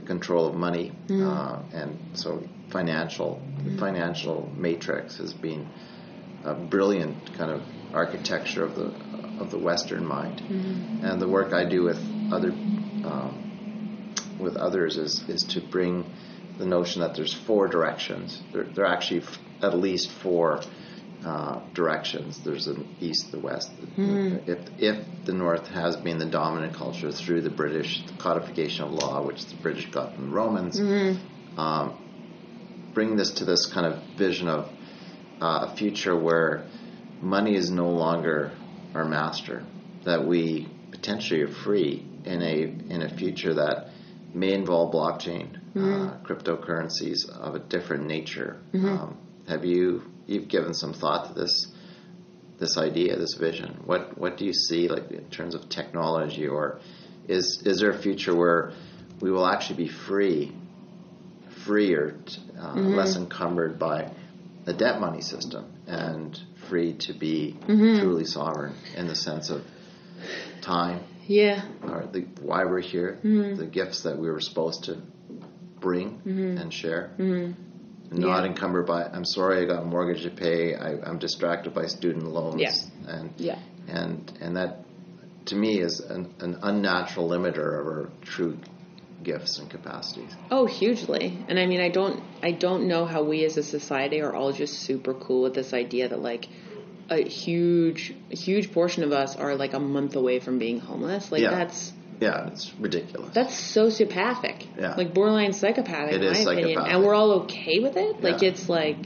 control of money, uh, and so financial, the financial matrix has been a brilliant kind of architecture of the of the Western mind. And the work I do with other um, with others is is to bring the notion that there's four directions. There, there are actually f- at least four uh, directions. There's an east, the west. If if the North has been the dominant culture through the British codification of law, which the British got from the Romans, um, bring this to this kind of vision of uh, a future where money is no longer our master, that we potentially are free in a in a future that may involve blockchain, uh, cryptocurrencies of a different nature. Um, have you you've given some thought to this this idea, this vision? What what do you see like in terms of technology, or is is there a future where we will actually be free freer, uh, Mm-hmm. less encumbered by the debt money system, and free to be Mm-hmm. truly sovereign in the sense of time, Yeah. or the, why we're here, Mm-hmm. the gifts that we were supposed to bring and share. Not. Yeah. encumbered by. I'm sorry, I got a mortgage to pay. I, I'm distracted by student loans. Yeah. And Yeah. and and that to me is an, an unnatural limiter of our true gifts and capacities. Oh, hugely. And I mean, I don't, I don't know how we as a society are all just super cool with this idea that like a huge, a huge portion of us are like a month away from being homeless. Like Yeah. that's Yeah, it's ridiculous. that's sociopathic. Yeah. Like borderline psychopathic, It in my opinion. And we're all okay with it. Like it's like.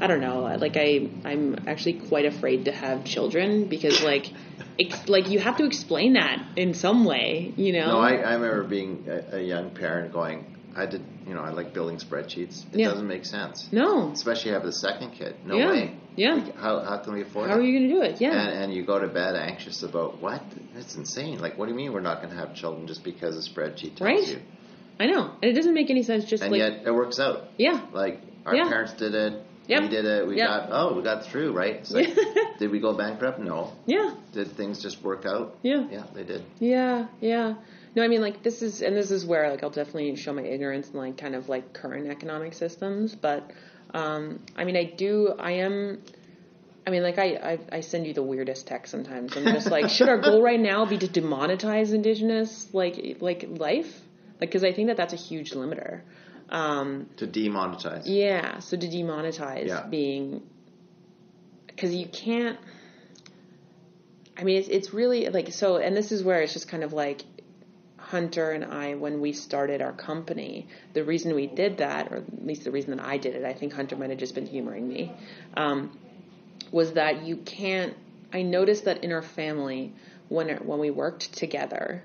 I don't know. Like I, I'm actually quite afraid to have children because, like, [LAUGHS] ex- like you have to explain that in some way, you know. no, I, I remember being a, a young parent going, I did, you know, I like building spreadsheets. It Yeah. doesn't make sense. no. Especially have the second kid. No Yeah. way. Yeah. Like, how, how can we afford it? How it? are you going to do it? Yeah. and, and you go to bed anxious about what? That's insane. Like, what do you mean we're not going to have children just because a spreadsheet tells Right. you? I know, and it doesn't make any sense. Just And like, yet it works out. yeah, Like our Yeah. parents did it. Yep. We did it. We Yep. got oh, we got through, right? Like, [LAUGHS] did we go bankrupt? No. yeah, Did things just work out? yeah, Yeah, they did. yeah, yeah. No, I mean, like this is, and this is where like I'll definitely show my ignorance in like kind of like current economic systems. But um, I mean, I do, I am. I mean, like I, I, I send you the weirdest text sometimes. I'm just like, should our goal right now be to demonetize indigenous like like life? Like, because I think that that's a huge limiter. Um, To demonetize. Yeah, so to demonetize Yeah. being because you can't. I mean, it's it's really like so, and this is where it's just kind of like Hunter and I when we started our company. The reason we did that, or at least the reason that I did it, I think Hunter might have just been humoring me, um, was that you can't. I noticed that in our family when when we worked together.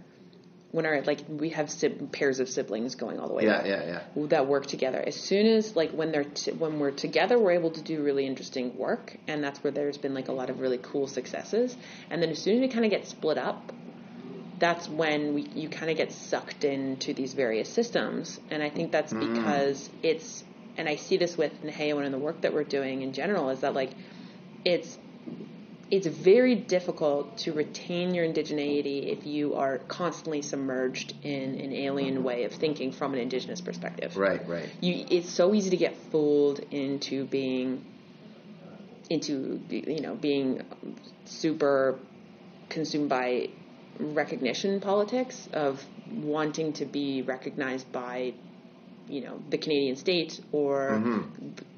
When our like we have sib- pairs of siblings going all the way Yeah, back yeah, yeah. that work together. As soon as like when they're t- when we're together, we're able to do really interesting work, and that's where there's been like a lot of really cool successes. And then as soon as we kind of get split up, that's when we you kind of get sucked into these various systems. And I think that's hmm. because it's and I see this with Neheo and in the work that we're doing in general is that like it's it's very difficult to retain your indigeneity if you are constantly submerged in an alien way of thinking from an indigenous perspective. Right, right. You, it's so easy to get fooled into being, into you know being super consumed by recognition politics of wanting to be recognized by you know the Canadian state or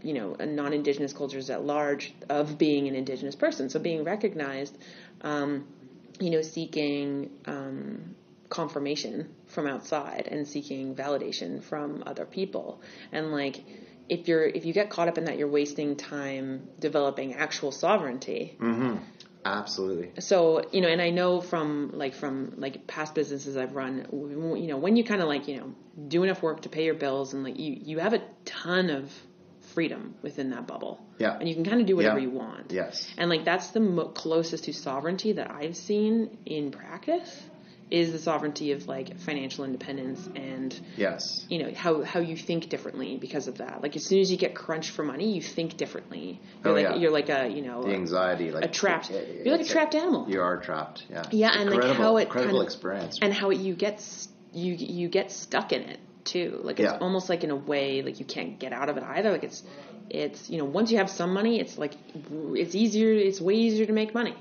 you know non-indigenous cultures at large of being an indigenous person. So being recognized, um, you know, seeking um, confirmation from outside and seeking validation from other people, and like if you're if you get caught up in that, you're wasting time developing actual sovereignty Absolutely. so you know and i know from like from like past businesses i've run you know when you kind of like you know do enough work to pay your bills and like you you have a ton of freedom within that bubble Yeah. and you can kind of do whatever Yeah. you want Yes. and like that's the mo- closest to sovereignty that i've seen in practice is the sovereignty of like financial independence and Yes. you know how how you think differently because of that like as soon as you get crunched for money you think differently you're Oh, like yeah. you're like a you know The anxiety, like a trapped it- you're like a trapped animal You are trapped. Yeah. Yeah, and, like, how it incredible kinda- experience. and how it, you get you you get stuck in it too. Like it's Yeah. almost like in a way like you can't get out of it either. Like it's it's you know once you have some money, it's like it's easier. It's way easier to make money.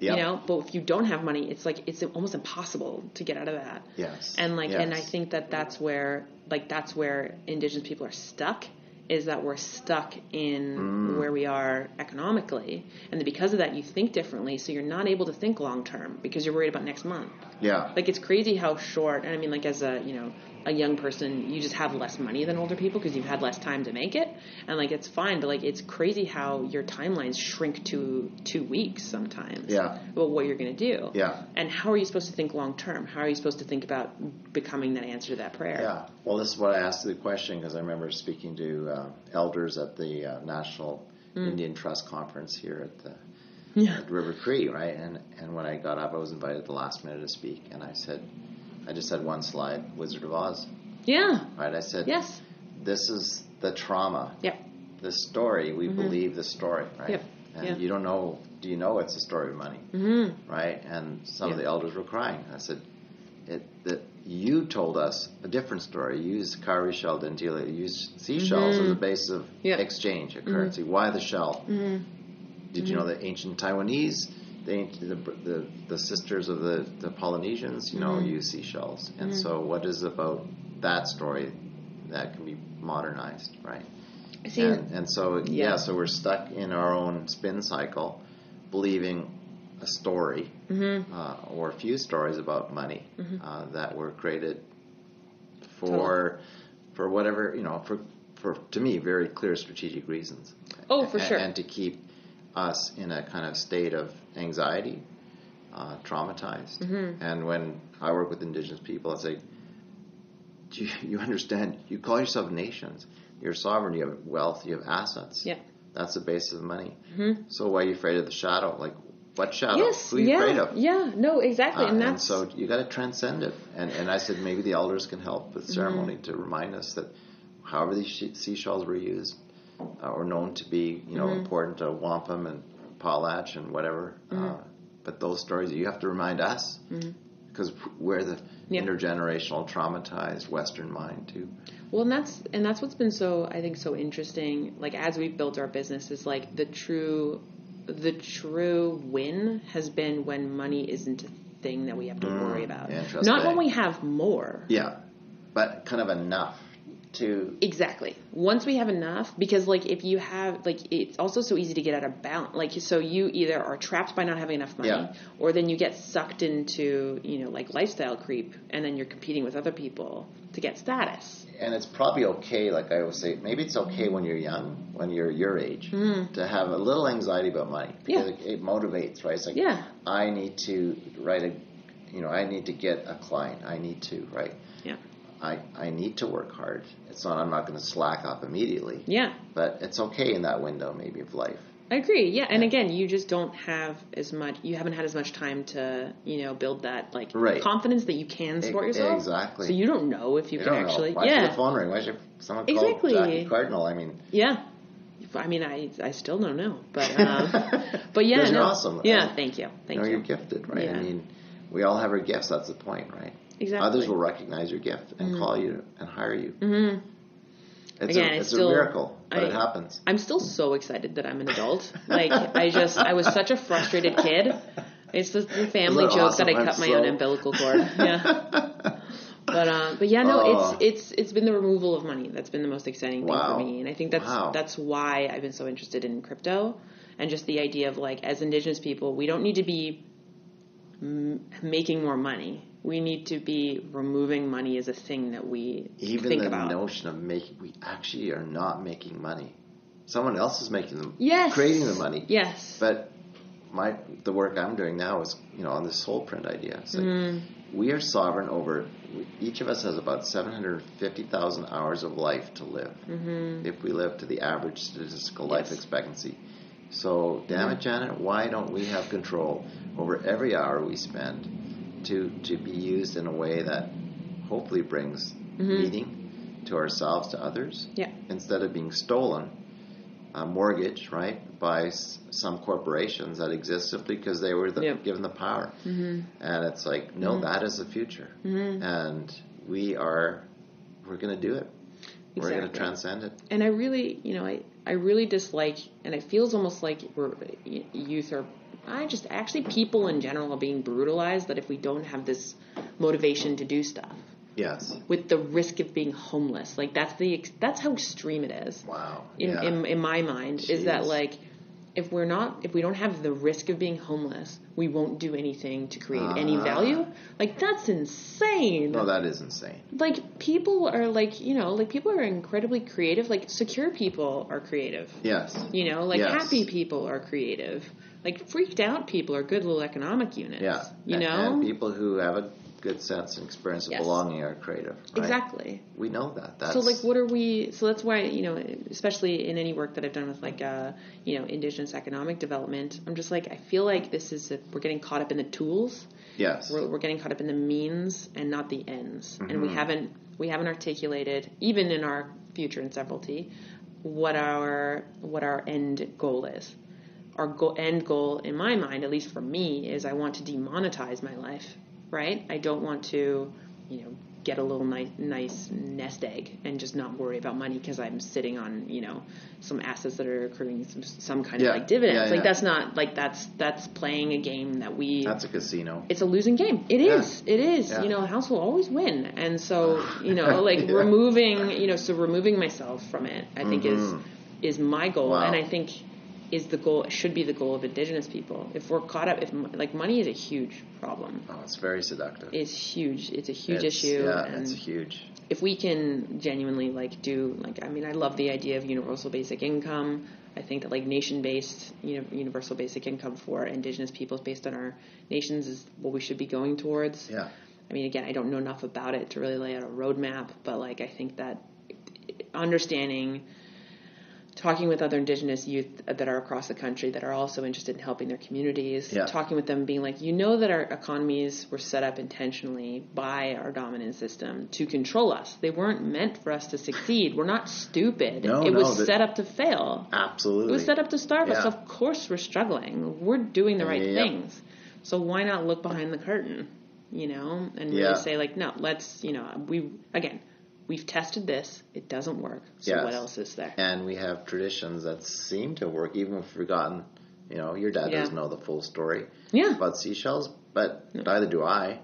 Yep. You know, but if you don't have money, it's like it's almost impossible to get out of that. Yes. And like, and I think that that's where like that's where Indigenous people are stuck. Is that we're stuck in Mm. where we are economically, and that because of that, you think differently. So you're not able to think long term because you're worried about next month. Yeah. Like it's crazy how short. And I mean, like as a you know a young person, you just have less money than older people because you've had less time to make it, and like it's fine. But like it's crazy how your timelines shrink to two weeks sometimes. Yeah. About what you're going to do. Yeah. And how are you supposed to think long term? How are you supposed to think about becoming that answer to that prayer? Yeah. Well, this is what I asked the question because I remember speaking to uh, elders at the uh, National Indian Trust Conference here at the Mm. Yeah. at River Cree, right? And and when I got up, I was invited at the last minute to speak, and I said, I just said one slide, Wizard of Oz, Yeah. right? I said, Yes. this is the trauma. Yep. The story. We believe the story, right? Yep. And Yeah. you don't know. Do you know it's a story of money, Mm-hmm. right? And some of the elders were crying. I said, "It that you told us a different story. You used cowrie shell dentalia. You used seashells as a base of Mm-hmm. Mm-hmm. exchange, a currency. Why the shell? Did you know the ancient Taiwanese, the, the, the, the sisters of the, the Polynesians, you know, Mm-hmm. use seashells? And so, what is about that story that can be modernized, right? See, And, and so, yeah. Yeah. so we're stuck in our own spin cycle, believing a story Mm-hmm. uh, or a few stories about money uh, that were created for for whatever you know for for to me very clear strategic reasons. Oh, for sure. And to keep us in a kind of state of anxiety, uh, traumatized. Mm-hmm. And when I work with Indigenous people, I say, Do you, you understand? You call yourself nations. You're sovereign. You have wealth. You have assets. Yeah. That's the basis of money. So why are you afraid of the shadow? Like, what shadow? yes, Who are you yeah, afraid of? yeah, no, exactly, Uh, and and so you got to transcend it. And, and I said maybe the elders can help with ceremony Mm-hmm. to remind us that however these she- seashells were used uh, or known to be, you know, Mm-hmm. important to wampum and potlatch and whatever. Mm-hmm. Uh, but those stories, you have to remind us because we're the Yeah. intergenerational traumatized Western mind too. Well, and that's and that's what's been so I think so interesting. Like as we've built our business, is like the true, the true win has been when money isn't a thing that we have to worry about. Not when we have more. Yeah, but kind of enough to Exactly. Once we have enough, because like if you have like it's also so easy to get out of balance. Like so you either are trapped by not having enough money, Yeah. or then you get sucked into you know like lifestyle creep, and then you're competing with other people to get status. and it's probably okay. Like I always say, maybe it's okay when you're young, when you're your age, hmm. to have a little anxiety about money because. Yeah. it, it motivates, right? It's like Yeah. I need to write a, you know, I need to get a client. I need to, right? Yeah. I I need to work hard. It's not. I'm not going to slack off immediately, Yeah. but it's okay in that window maybe of life. I agree. Yeah, and again, you just don't have as much. You haven't had as much time to, you know, build that like Right. confidence that you can support yourself. exactly. So you don't know if you, You can actually. know. Why should yeah. the phone ring? Why should someone Exactly. call Jackie Cardinal? I mean, Yeah. I mean, I I still don't know, but um, [LAUGHS] but yeah, you're no. awesome. Yeah, thank you, thank you know, you. are gifted, right? I mean, we all have our gifts. That's the point, right? Exactly. Others will recognize your gift and call you and hire you. Mm-hmm. It's, Again, a, it's it's still- a miracle, but it happens. I'm still so excited that I'm an adult. Like I just I was such a frustrated kid. It's the, the family joke awesome? that I I'm cut my so- own umbilical cord. [LAUGHS] Yeah. But um, but yeah, no, Oh. it's it's it's been the removal of money that's been the most exciting thing Wow. for me, and I think that's Wow. that's why I've been so interested in crypto and just the idea of like as Indigenous people, we don't need to be m- making more money. We need to be removing money as a thing that we Even think the about. notion of making, we actually are not making money. Someone else is making them, yes, creating the money. Yes, But my the work I'm doing now is you know on this soul print idea. It's like Mm-hmm. we are sovereign over. Each of us has about seven hundred fifty thousand hours of life to live Mm-hmm. if we live to the average statistical life expectancy. So, damn it, Janet, why don't we have control over every hour we spend to to be used in a way that hopefully brings meaning to ourselves, to others, Mm-hmm. yeah. instead of being stolen, uh, mortgaged, right, by s- some corporations that exist simply because they were the, Yep. given the power. Mm-hmm. And it's like, no, that is the future, and we are, we're going to do it. We're going to transcend it. and I really, you know, I, I really dislike, and it feels almost like we're youth are, I just actually people in general are being brutalized. That if we don't have this motivation to do stuff, Yes. with the risk of being homeless, like that's the that's how extreme it is. Wow. In yeah. in, in my mind, is that like. If we're not, if we don't have the risk of being homeless, we won't do anything to create any Ah. value. Like that's insane. no, that is insane. like people are like you know like people are incredibly creative like secure people are creative Yes. you know like Yes. happy people are creative like freaked out people are good little economic units Yeah. you And- know And people who have a good sense and experience of Yes. belonging are creative. right? exactly We know that. That's, so like what are we so that's why you know especially in any work that i've done with like uh you know indigenous economic development i'm just like i feel like this is a, we're getting caught up in the tools Yes. we're, we're getting caught up in the means and not the ends and Mm-hmm. we haven't we haven't articulated even in our future and severalty, what our what our end goal is. Our go- end goal, in my mind, at least for me, is I want to demonetize my life. Right? I don't want to, you know, get a little nice, nice nest egg and just not worry about money because I'm sitting on you know some assets that are accruing some, some kind Yeah. of like dividends. Yeah, like yeah. that's not like that's that's playing a game that we That's a casino. it's a losing game. It is. It is. You know, house will always win. And so, you know, [LAUGHS] like removing, you know, so removing myself from it, I think is Mhm. is my goal, Wow. and I think is the goal. Should be the goal of Indigenous people. If we're caught up, if like money is a huge problem. Oh, it's very seductive. It's huge. It's a huge It's- issue. Yeah, and it's huge. if we can genuinely like do like I mean I love the idea of universal basic income. I think that like nation based you know universal basic income for indigenous peoples based on our nations is what we should be going towards. Yeah. I mean again I don't know enough about it to really lay out a roadmap, but like I think that understanding talking with other indigenous youth that are across the country that are also interested in helping their communities Yeah. talking with them being like you know that our economies were set up intentionally by our dominant system to control us they weren't meant for us to succeed we're not stupid No, it no, was set up to fail Absolutely. it was set up to starve us Yeah. so of course we're struggling we're doing the right things so why not look behind the curtain you know and really Yeah. say like no let's you know we again we've tested this it doesn't work so Yes. what else is there and we have traditions that seem to work, even if we've forgotten. You know, your dad Yeah. doesn't know the full story yeah about seashells, but neither do I.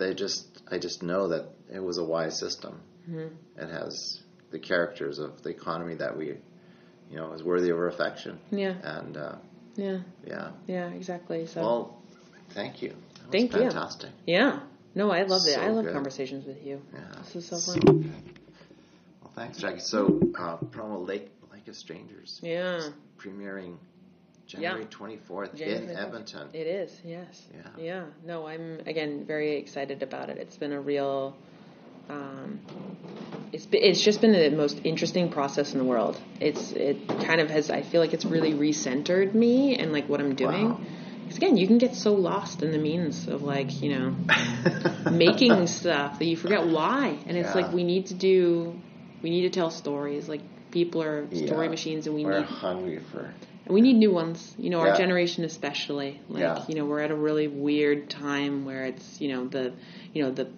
They just, I just know that it was a wise system. Mhm. It has the characters of the economy that we, you know, is worthy of our affection. yeah And uh, yeah yeah, yeah exactly so well, thank you. That Thank you. fantastic. yeah no i love it i love good. conversations with you Yeah. this is so fun Well, thanks, Jackie. So, uh, promo Lake Lake of Strangers yeah premiering January twenty fourth January in 24th. Edmonton. It is, yes. Yeah. Yeah. No, I'm again very excited about it. It's been a real. Um, it's be- it's just been the most interesting process in the world. It's it kind of has. I feel like it's really recentered me and like what I'm doing. Wow. Because again, you can get so lost in the means of like you know [LAUGHS] making stuff that you forget why. And it's Yeah. like we need to do. We need to tell stories. Like people are story Yeah. machines, and we We're need hungry for and we need new ones. You know, our generation especially. Like, you know, we're at a really weird time where it's, you know, the, you know, the,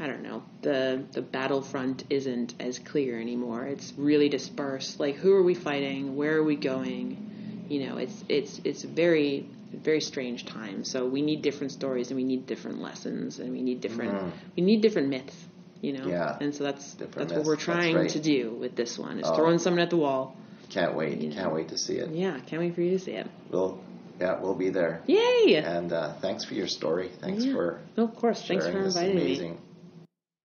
I don't know, the the battlefront isn't as clear anymore. It's really dispersed. Like, who are we fighting? Where are we going? You know, it's it's it's very very strange time. So we need different stories and we need different lessons and we need different Mhm. we need different myths. You know, Yeah. and so that's Different that's what we're trying right. to do with this one. Is Oh. throwing something at the wall. Can't wait. You Can't know. wait to see it. Yeah, can't wait for you to see it. We'll yeah, we'll be there. Yay! And uh, thanks for your story. Thanks Yeah. for No, of course. Thanks for this inviting me. amazing